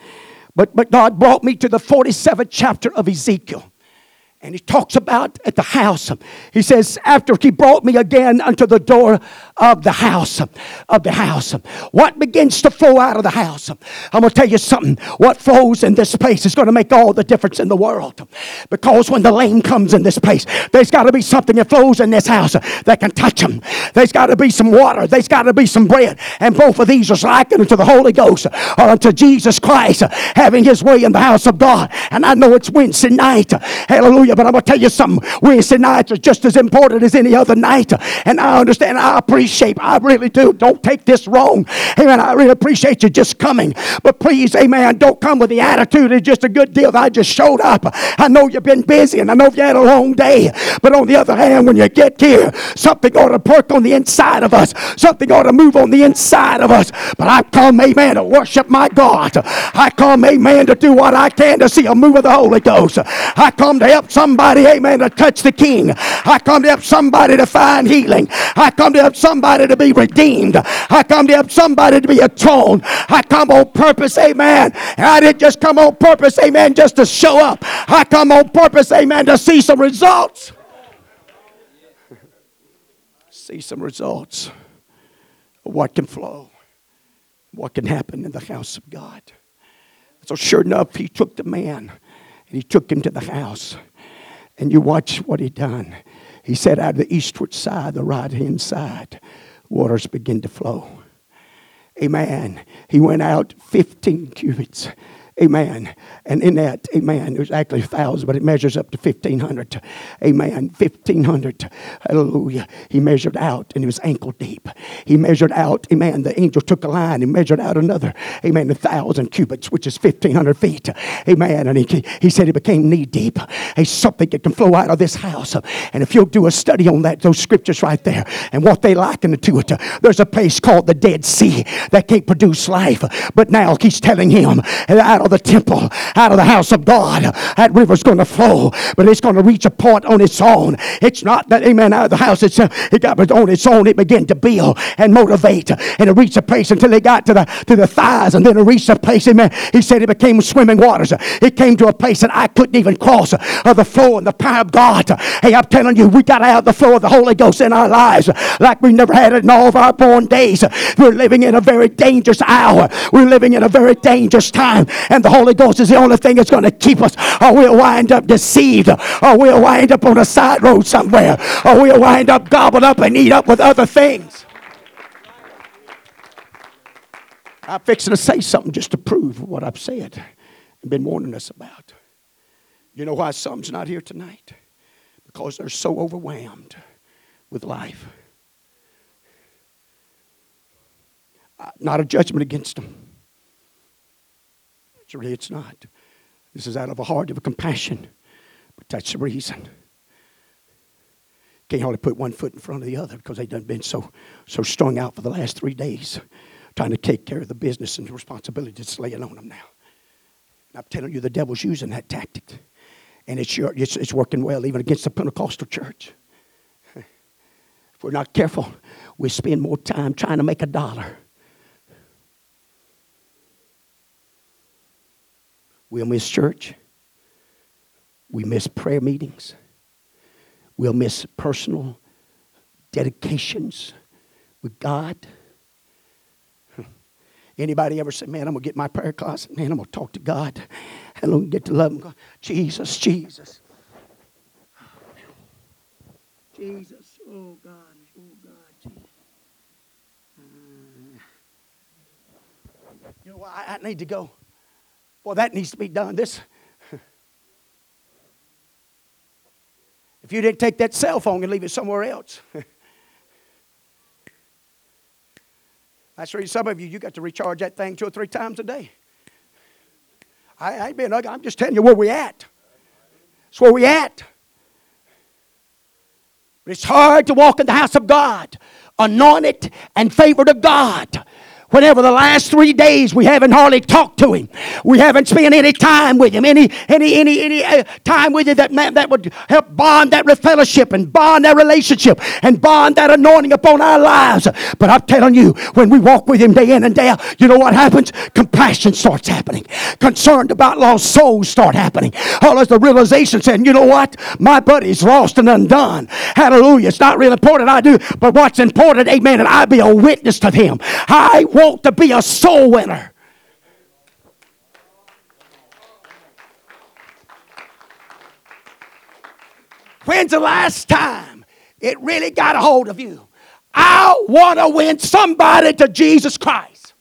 But, but God brought me to the 47th chapter of Ezekiel. And he talks about at the house. He says, after he brought me again unto the door of the house, of the house, what begins to flow out of the house? I'm going to tell you something. What flows in this place is going to make all the difference in the world. Because when the lame comes in this place, there's got to be something that flows in this house that can touch them. There's got to be some water. There's got to be some bread. And both of these are likened unto the Holy Ghost or unto Jesus Christ having his way in the house of God. And I know it's Wednesday night. Hallelujah but I'm going to tell you something. Wednesday nights are just as important as any other night. And I understand, I appreciate, I really do. Don't take this wrong. Amen. I really appreciate you just coming. But please, amen, don't come with the attitude it's just a good deal that I just showed up. I know you've been busy and I know you had a long day. But on the other hand, when you get here, something ought to perk on the inside of us. Something ought to move on the inside of us. But I come, amen, to worship my God. I come, amen, to do what I can to see a move of the Holy Ghost. I come to help some somebody, amen, to touch the king. I come to help somebody to find healing. I come to help somebody to be redeemed. I come to help somebody to be atoned. I come on purpose, amen. I didn't just come on purpose, amen, just to show up. I come on purpose, amen, to see some results. see some results what can flow, what can happen in the house of God. So, sure enough, he took the man and he took him to the house. And you watch what he done. He said, out of the eastward side, the right hand side, waters begin to flow. Amen. He went out 15 cubits. Amen. And in that, amen, there's actually a thousand, but it measures up to 1,500. Amen. 1,500. Hallelujah. He measured out and he was ankle deep. He measured out, amen. The angel took a line and measured out another, amen, a thousand cubits, which is 1,500 feet. Amen. And he, he said it became knee deep. Hey, something that can flow out of this house. And if you'll do a study on that, those scriptures right there, and what they liken to it, there's a place called the Dead Sea that can't produce life. But now he's telling him, out of the temple, out of the house of God. That river's going to flow, but it's going to reach a point on its own. It's not that, amen, out of the house itself. It got on its own. It began to build and motivate, and it reached a place until it got to the to the thighs, and then it reached a place, amen. He said it became swimming waters. It came to a place that I couldn't even cross of the flow and the power of God. Hey, I'm telling you, we got to have the flow of the Holy Ghost in our lives like we never had it in all of our born days. We're living in a very dangerous hour. We're living in a very dangerous time, and the Holy Ghost is the only thing that's going to keep us, or we'll wind up deceived, or we'll wind up on a side road somewhere, or we'll wind up gobbled up and eat up with other things. I'm fixing to say something just to prove what I've said and been warning us about. You know why some's not here tonight? Because they're so overwhelmed with life. Not a judgment against them. Actually, it's not. This is out of a heart of compassion, but that's the reason. Can't hardly put one foot in front of the other because they've done been so so strung out for the last three days, trying to take care of the business and the responsibility that's laying on them now. And I'm telling you, the devil's using that tactic, and it's it's, it's working well even against the Pentecostal church. [laughs] If we're not careful, we spend more time trying to make a dollar We'll miss church. We miss prayer meetings. We'll miss personal dedications with God. Anybody ever say, man, I'm going to get my prayer closet. Man, I'm going to talk to God. And I'm going to get to love him. Jesus, Jesus. Jesus. Oh, God. Oh, God. Jesus. Uh, you know, I, I need to go. Well, that needs to be done. This. [laughs] if you didn't take that cell phone and leave it somewhere else. [laughs] That's the some of you, you got to recharge that thing two or three times a day. I, I ain't being ugly. I'm just telling you where we at. It's where we at. But it's hard to walk in the house of God, anointed and favored of God Whenever the last three days we haven't hardly talked to him, we haven't spent any time with him, any any any any uh, time with him that man, that would help bond that fellowship and bond that relationship and bond that anointing upon our lives. But I'm telling you, when we walk with him day in and day out, you know what happens? Compassion starts happening. Concerned about lost souls start happening. All as the realization saying, you know what? My buddy's lost and undone. Hallelujah. It's not really important I do, but what's important, amen, and I be a witness to them. I want want to be a soul winner. When's the last time it really got a hold of you? I want to win somebody to Jesus Christ.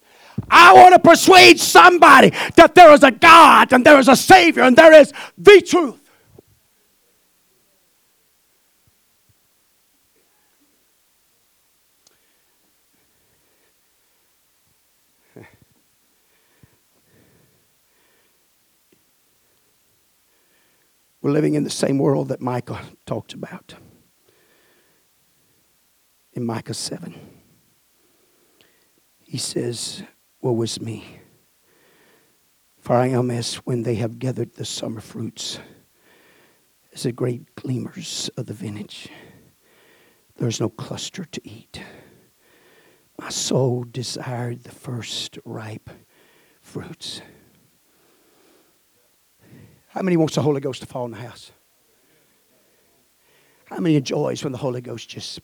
I want to persuade somebody that there is a God and there is a Savior and there is the truth. We're living in the same world that Micah talked about in Micah 7. He says, Woe is me, for I am as when they have gathered the summer fruits, as the great gleamers of the vintage. There is no cluster to eat. My soul desired the first ripe fruits. How many wants the Holy Ghost to fall in the house? How many enjoys when the Holy Ghost just.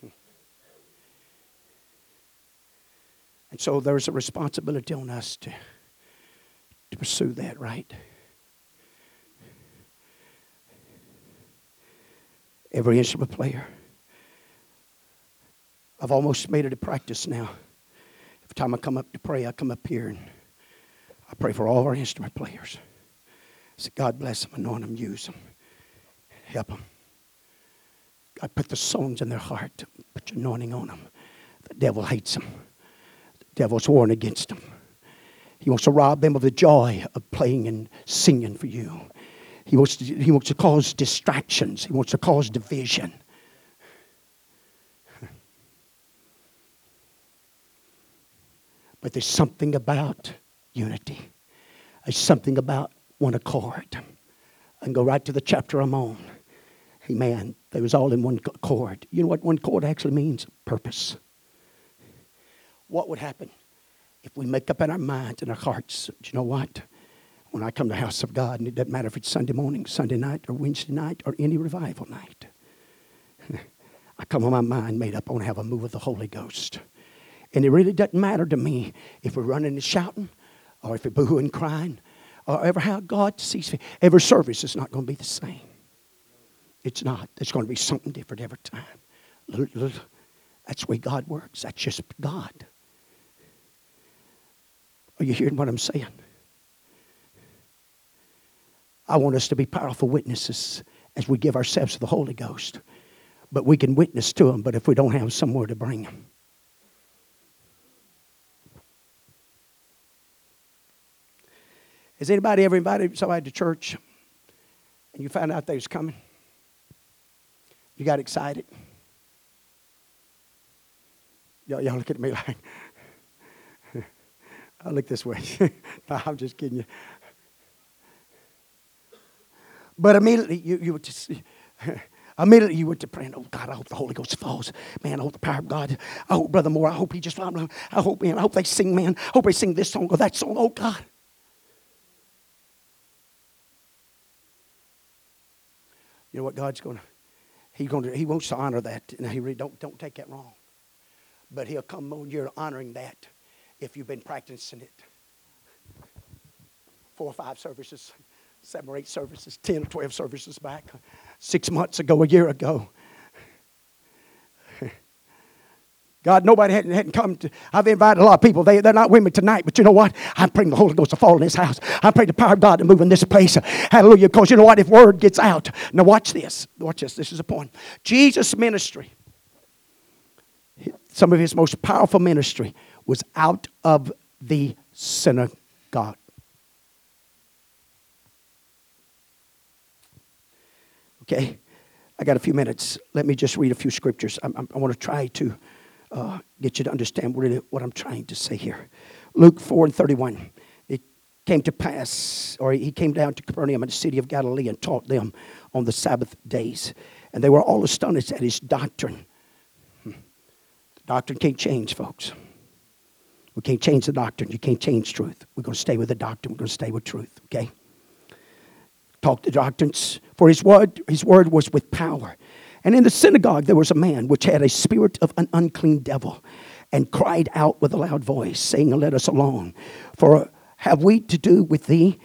Hmm. And so there's a responsibility on us to, to pursue that, right? Every instrument player. I've almost made it a practice now. Every time I come up to pray, I come up here and I pray for all our instrument players. Say, God bless them, anoint them, use them, help them. God put the songs in their heart, put your anointing on them. The devil hates them. The devil's warring against them. He wants to rob them of the joy of playing and singing for you. He wants to, he wants to cause distractions. He wants to cause division. But there's something about unity. There's something about one accord. Can go right to the chapter I'm on. Amen. They was all in one accord. You know what one accord actually means? Purpose. What would happen if we make up in our minds and our hearts? Do you know what? When I come to the house of God, and it doesn't matter if it's Sunday morning, Sunday night, or Wednesday night, or any revival night, [laughs] I come with my mind made up. To have a move of the Holy Ghost. And it really doesn't matter to me if we're running and shouting, or if you're boohooing and crying, or ever how God sees fit. Every service is not going to be the same. It's not. There's going to be something different every time. That's the way God works. That's just God. Are you hearing what I'm saying? I want us to be powerful witnesses as we give ourselves to the Holy Ghost. But we can witness to them, but if we don't have somewhere to bring them. Has anybody ever invited somebody to church and you found out they was coming? You got excited? Y'all, y'all look at me [laughs] like, I look this way. [laughs] no, I'm just kidding you. But immediately you, you would just [laughs] immediately you went to praying, oh God, I hope the Holy Ghost falls. Man, I hope the power of God. I hope Brother Moore, I hope he just I hope, man, I hope they sing, man. I hope they sing this song or that song. Oh God. You know what God's going to, He's going to, He wants to honor that. And He really, don't, don't take that wrong. But He'll come when you're honoring that if you've been practicing it. Four or five services, seven or eight services, 10 or 12 services back, six months ago, a year ago. God, nobody hadn't, hadn't come to. I've invited a lot of people. They, they're not with me tonight, but you know what? I'm praying the Holy Ghost to fall in this house. I'm praying the power of God to move in this place. Hallelujah. Because you know what? If word gets out. Now, watch this. Watch this. This is a point. Jesus' ministry, some of his most powerful ministry, was out of the synagogue. Okay? I got a few minutes. Let me just read a few scriptures. I, I, I want to try to uh, get you to understand what I'm trying to say here. Luke 4 and 31. It came to pass, or he came down to Capernaum in the city of Galilee and taught them on the Sabbath days. And they were all astonished at his doctrine. Hmm. The doctrine can't change, folks. We can't change the doctrine. You can't change truth. We're going to stay with the doctrine. We're going to stay with truth, okay? Talk the doctrines. For his word, his word was with power. And in the synagogue there was a man which had a spirit of an unclean devil, and cried out with a loud voice, saying, Let us alone, for have we to do with thee,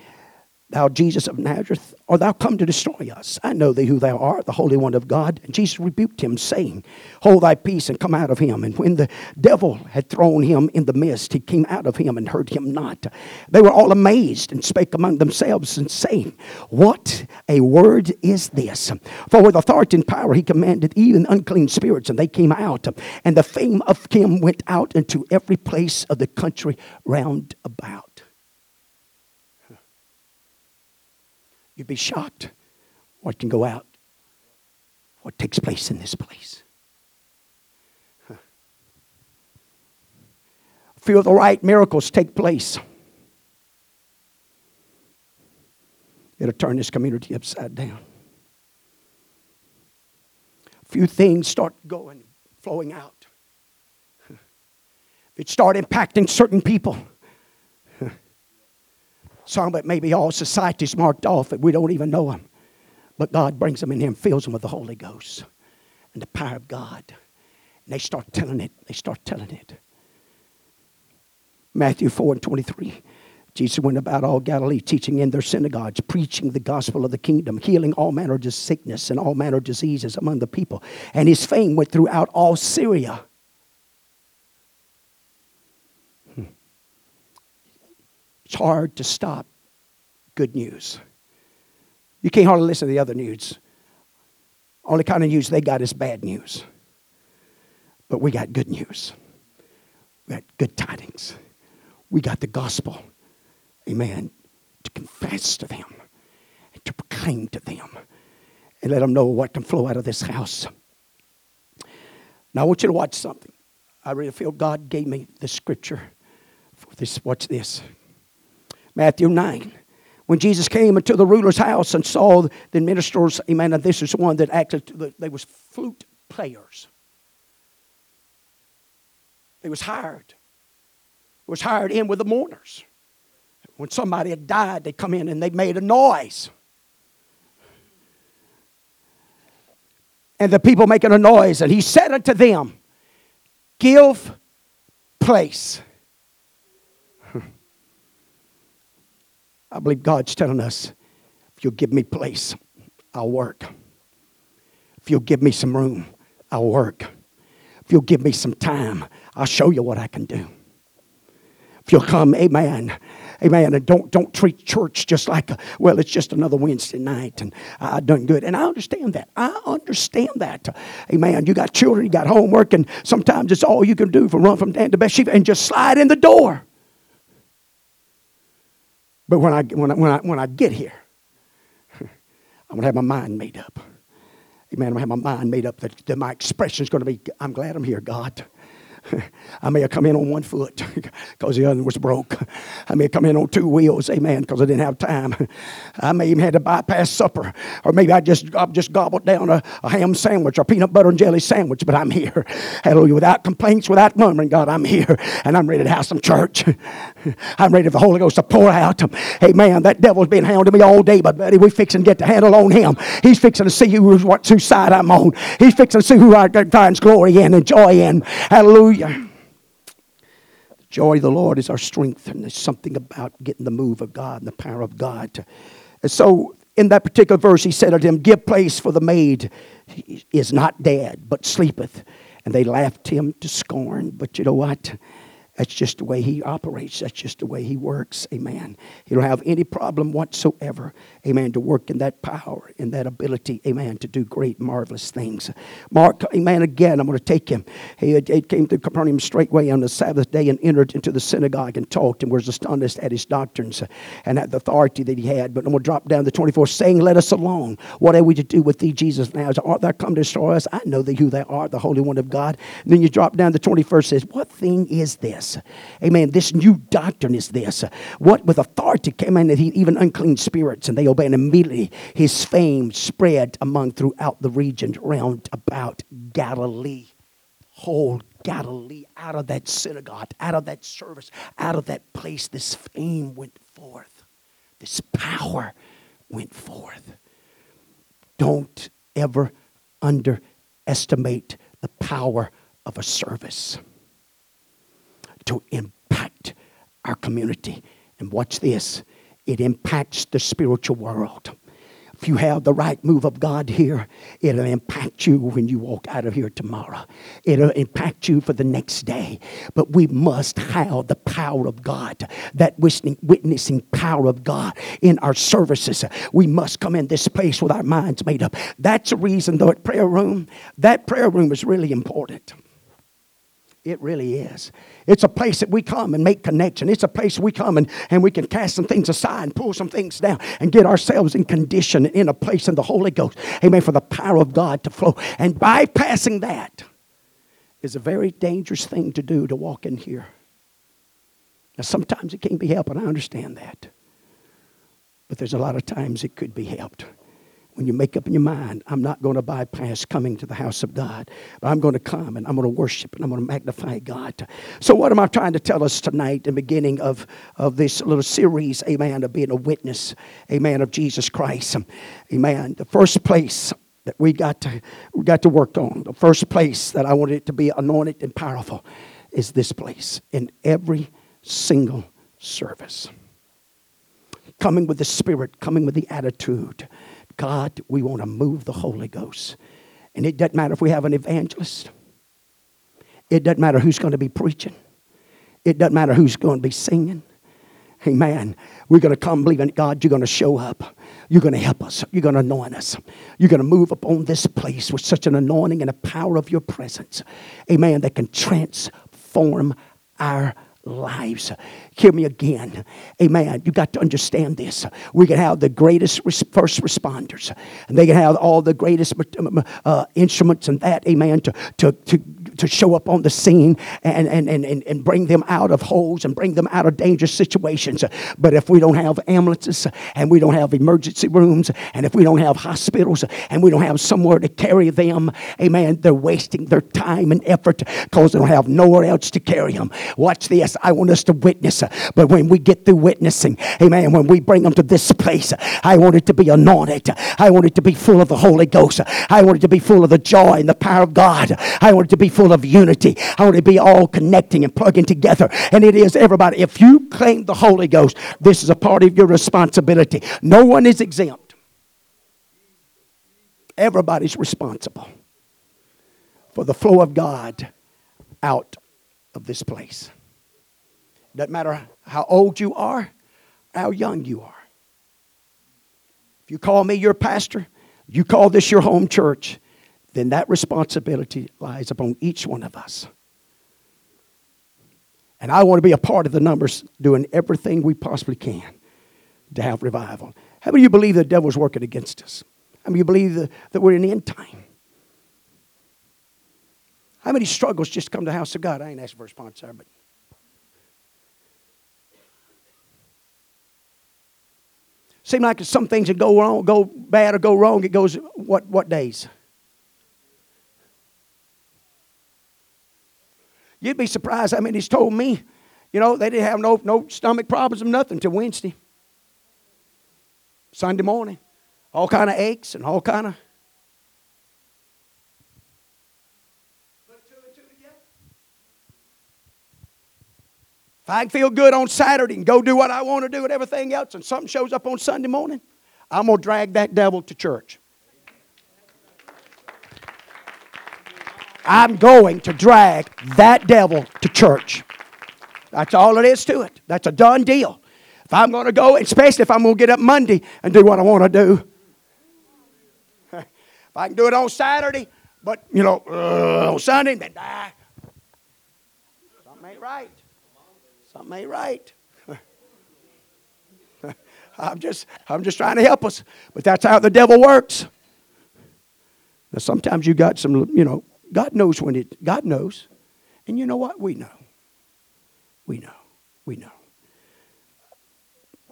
Thou Jesus of Nazareth, art thou come to destroy us? I know thee who thou art, the Holy One of God. And Jesus rebuked him, saying, Hold thy peace and come out of him. And when the devil had thrown him in the midst, he came out of him and heard him not. They were all amazed and spake among themselves and saying, What a word is this? For with authority and power he commanded even unclean spirits, and they came out. And the fame of him went out into every place of the country round about. You'd be shocked what can go out, what takes place in this place. A few of the right miracles take place. It'll turn this community upside down. A few things start going, flowing out. It start impacting certain people some that maybe all society's marked off that we don't even know them. But God brings them in here and fills them with the Holy Ghost and the power of God. And they start telling it. They start telling it. Matthew 4 and 23. Jesus went about all Galilee, teaching in their synagogues, preaching the gospel of the kingdom, healing all manner of sickness and all manner of diseases among the people. And his fame went throughout all Syria. It's hard to stop good news. You can't hardly listen to the other news. Only kind of news they got is bad news. But we got good news. We got good tidings. We got the gospel amen, to confess to them and to proclaim to them and let them know what can flow out of this house. Now, I want you to watch something. I really feel God gave me the scripture for this. Watch this Matthew 9. When Jesus came into the ruler's house and saw the ministers, amen, and this is one that acted, they was flute players. They was hired. Was hired in with the mourners. When somebody had died, they come in and they made a noise. And the people making a noise, and he said unto them, Give place. I believe God's telling us, if you'll give me place, I'll work. If you'll give me some room, I'll work. If you'll give me some time, I'll show you what I can do. If you'll come, amen, Amen. And don't, don't treat church just like, a, well, it's just another Wednesday night and I done good. And I understand that. I understand that. Amen. You got children, you got homework, and sometimes it's all you can do for run from Dan to Beersheba and just slide in the door. But when I, when I, when I, when I get here, [laughs] I'm going to have my mind made up. Amen. I'm going to have my mind made up that, that my expression is going to be, I'm glad I'm here, God. [laughs] I may have come in on one foot [laughs] because the other was broke. I may have come in on two wheels, amen, because I didn't have time. I may even had to bypass supper, or maybe I just I just gobbled down a, a ham sandwich or peanut butter and jelly sandwich, but I'm here. Hallelujah. Without complaints, without murmuring, God, I'm here. And I'm ready to have some church. [laughs] I'm ready for the Holy Ghost to pour out. Hey, man, That devil's been hounding me all day, but buddy, we fixing to get the handle on him. He's fixing to see who's what whose side I'm on. He's fixing to see who I finds glory in and joy in. Hallelujah. The joy of the Lord is our strength, and there's something about getting the move of God and the power of God. And so, in that particular verse, he said unto him, Give place for the maid is not dead, but sleepeth. And they laughed him to scorn. But you know what? That's just the way he operates. That's just the way he works. Amen. He don't have any problem whatsoever. Amen. To work in that power, in that ability. Amen. To do great, marvelous things. Mark, amen. Again, I'm going to take him. He, came to Capernaum straightway on the Sabbath day and entered into the synagogue and talked and was astonished at his doctrines and at the authority that he had. But I'm going to drop down to 24, saying, Let us alone. What are we to do with thee, Jesus? Now, art thou come to destroy us? I know thee who thou art, the Holy One of God. And then you drop down to 21st, says, What thing is this? This. Amen. This new doctrine is this. What with authority came in even unclean spirits and they obeyed. And immediately his fame spread among throughout the region round about Galilee. Whole Galilee, out of that synagogue, out of that service, out of that place, this fame went forth. This power went forth. Don't ever underestimate the power of a service to impact our community. And watch this it impacts the spiritual world. If you have the right move of God here, it'll impact you when you walk out of here tomorrow. It'll impact you for the next day. But we must have the power of God, that witnessing power of God in our services. We must come in this place with our minds made up. That's the reason, though, at prayer room, that prayer room is really important. It really is. It's a place that we come and make connection. It's a place we come and, and we can cast some things aside and pull some things down and get ourselves in condition in a place in the Holy Ghost. Amen. For the power of God to flow. And bypassing that is a very dangerous thing to do to walk in here. Now, sometimes it can't be helped, and I understand that. But there's a lot of times it could be helped when you make up in your mind, I'm not going to bypass coming to the house of God, but I'm going to come and I'm going to worship and I'm going to magnify God. So, what am I trying to tell us tonight, in the beginning of, of this little series, amen, of being a witness, amen, of Jesus Christ? Amen. The first place that we got to, we got to work on, the first place that I wanted it to be anointed and powerful is this place in every single service. coming with the Spirit, coming with the attitude. God, we want to move the Holy Ghost. And it doesn't matter if we have an evangelist, it doesn't matter who's going to be preaching, it doesn't matter who's going to be singing. Amen. We're going to come believing God, you're going to show up. You're going to help us. You're going to anoint us. You're going to move upon this place with such an anointing and a power of your presence. Amen. That can transform our lives. Hear me again. Amen. You got to understand this. We can have the greatest first responders, and they can have all the greatest uh, instruments and that, amen, to, to, to, to show up on the scene and, and, and, and bring them out of holes and bring them out of dangerous situations. But if we don't have ambulances and we don't have emergency rooms and if we don't have hospitals and we don't have somewhere to carry them, amen, they're wasting their time and effort because they don't have nowhere else to carry them. Watch this. I want us to witness. But when we get through witnessing, amen, when we bring them to this place, I want it to be anointed. I want it to be full of the Holy Ghost. I want it to be full of the joy and the power of God. I want it to be full of unity. I want to be all connecting and plugging together. And it is everybody. If you claim the Holy Ghost, this is a part of your responsibility. No one is exempt. Everybody's responsible for the flow of God out of this place. Doesn't matter how old you are, how young you are. If you call me your pastor, you call this your home church, then that responsibility lies upon each one of us. And I want to be a part of the numbers doing everything we possibly can to have revival. How many of you believe the devil's working against us? How many of you believe that, that we're in the end time? How many struggles just come to the house of God? I ain't asking for a sponsor, but Seem like some things that go wrong, go bad or go wrong, it goes what, what days? You'd be surprised I mean, he's told me, you know, they didn't have no, no stomach problems or nothing till Wednesday. Sunday morning. All kind of aches and all kind of If I can feel good on Saturday and go do what I want to do and everything else, and something shows up on Sunday morning, I'm going to drag that devil to church. I'm going to drag that devil to church. That's all it is to it. That's a done deal. If I'm going to go, especially if I'm going to get up Monday and do what I want to do, [laughs] if I can do it on Saturday, but you know, uh, on Sunday, then die. Something ain't right. Something ain't right. [laughs] I'm just, I'm just trying to help us. But that's how the devil works. Now, sometimes you got some, you know, God knows when it, God knows. And you know what? We know. We know. We know.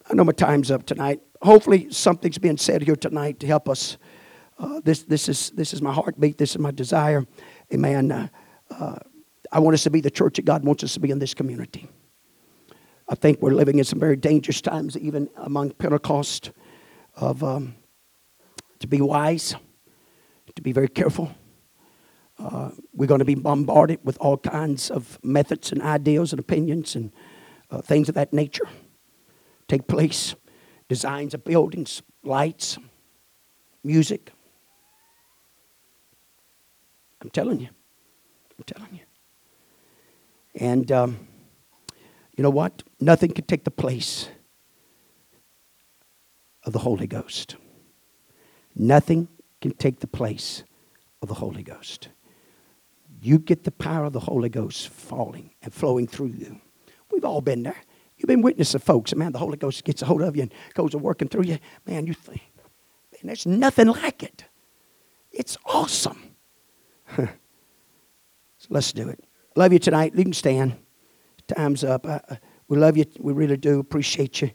I know my time's up tonight. Hopefully, something's being said here tonight to help us. Uh, this, this, is, this is my heartbeat. This is my desire. Amen. Uh, uh, I want us to be the church that God wants us to be in this community. I think we're living in some very dangerous times, even among Pentecost, of um, to be wise, to be very careful. Uh, we're going to be bombarded with all kinds of methods and ideas and opinions and uh, things of that nature take place. Designs of buildings, lights, music. I'm telling you. I'm telling you. And um, you know what? Nothing can take the place of the Holy Ghost. Nothing can take the place of the Holy Ghost. You get the power of the Holy Ghost falling and flowing through you. We've all been there. You've been witness of folks, and man, the Holy Ghost gets a hold of you and goes to working through you. Man, you think, man, there's nothing like it. It's awesome. [laughs] so let's do it. Love you tonight. You can stand time's up. I, we love you. We really do appreciate you.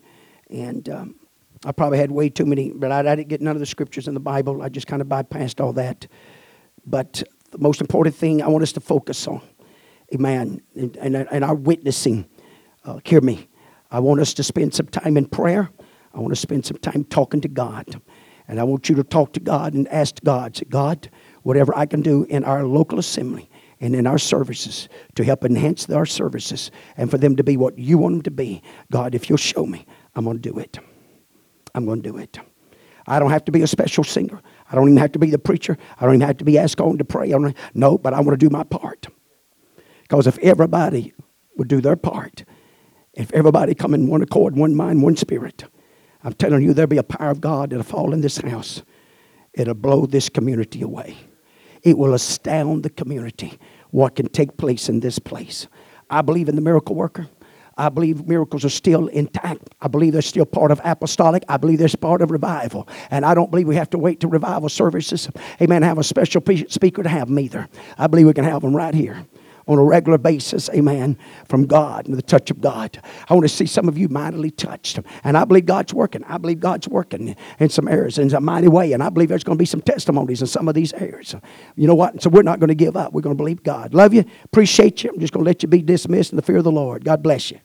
And um, I probably had way too many, but I, I, didn't get none of the scriptures in the Bible. I just kind of bypassed all that. But the most important thing I want us to focus on, amen, and, and, and our witnessing. Uh, hear me. I want us to spend some time in prayer. I want to spend some time talking to God. And I want you to talk to God and ask God, God, whatever I can do in our local assembly, and in our services to help enhance our services and for them to be what you want them to be. God, if you'll show me, I'm going to do it. I'm going to do it. I don't have to be a special singer. I don't even have to be the preacher. I don't even have to be asked on to pray. No, but I want to do my part. Because if everybody would do their part, if everybody come in one accord, one mind, one spirit, I'm telling you, there'll be a power of God that'll fall in this house. It'll blow this community away. It will astound the community what can take place in this place. I believe in the miracle worker. I believe miracles are still intact. I believe they're still part of apostolic. I believe they're part of revival. And I don't believe we have to wait to revival services. Amen. Have a special speaker to have them either. I believe we can have them right here on a regular basis, amen, from God and the touch of God. I want to see some of you mightily touched. And I believe God's working. I believe God's working in some areas in a mighty way. And I believe there's going to be some testimonies in some of these areas. You know what? So we're not going to give up. We're going to believe God. Love you. Appreciate you. I'm just going to let you be dismissed in the fear of the Lord. God bless you.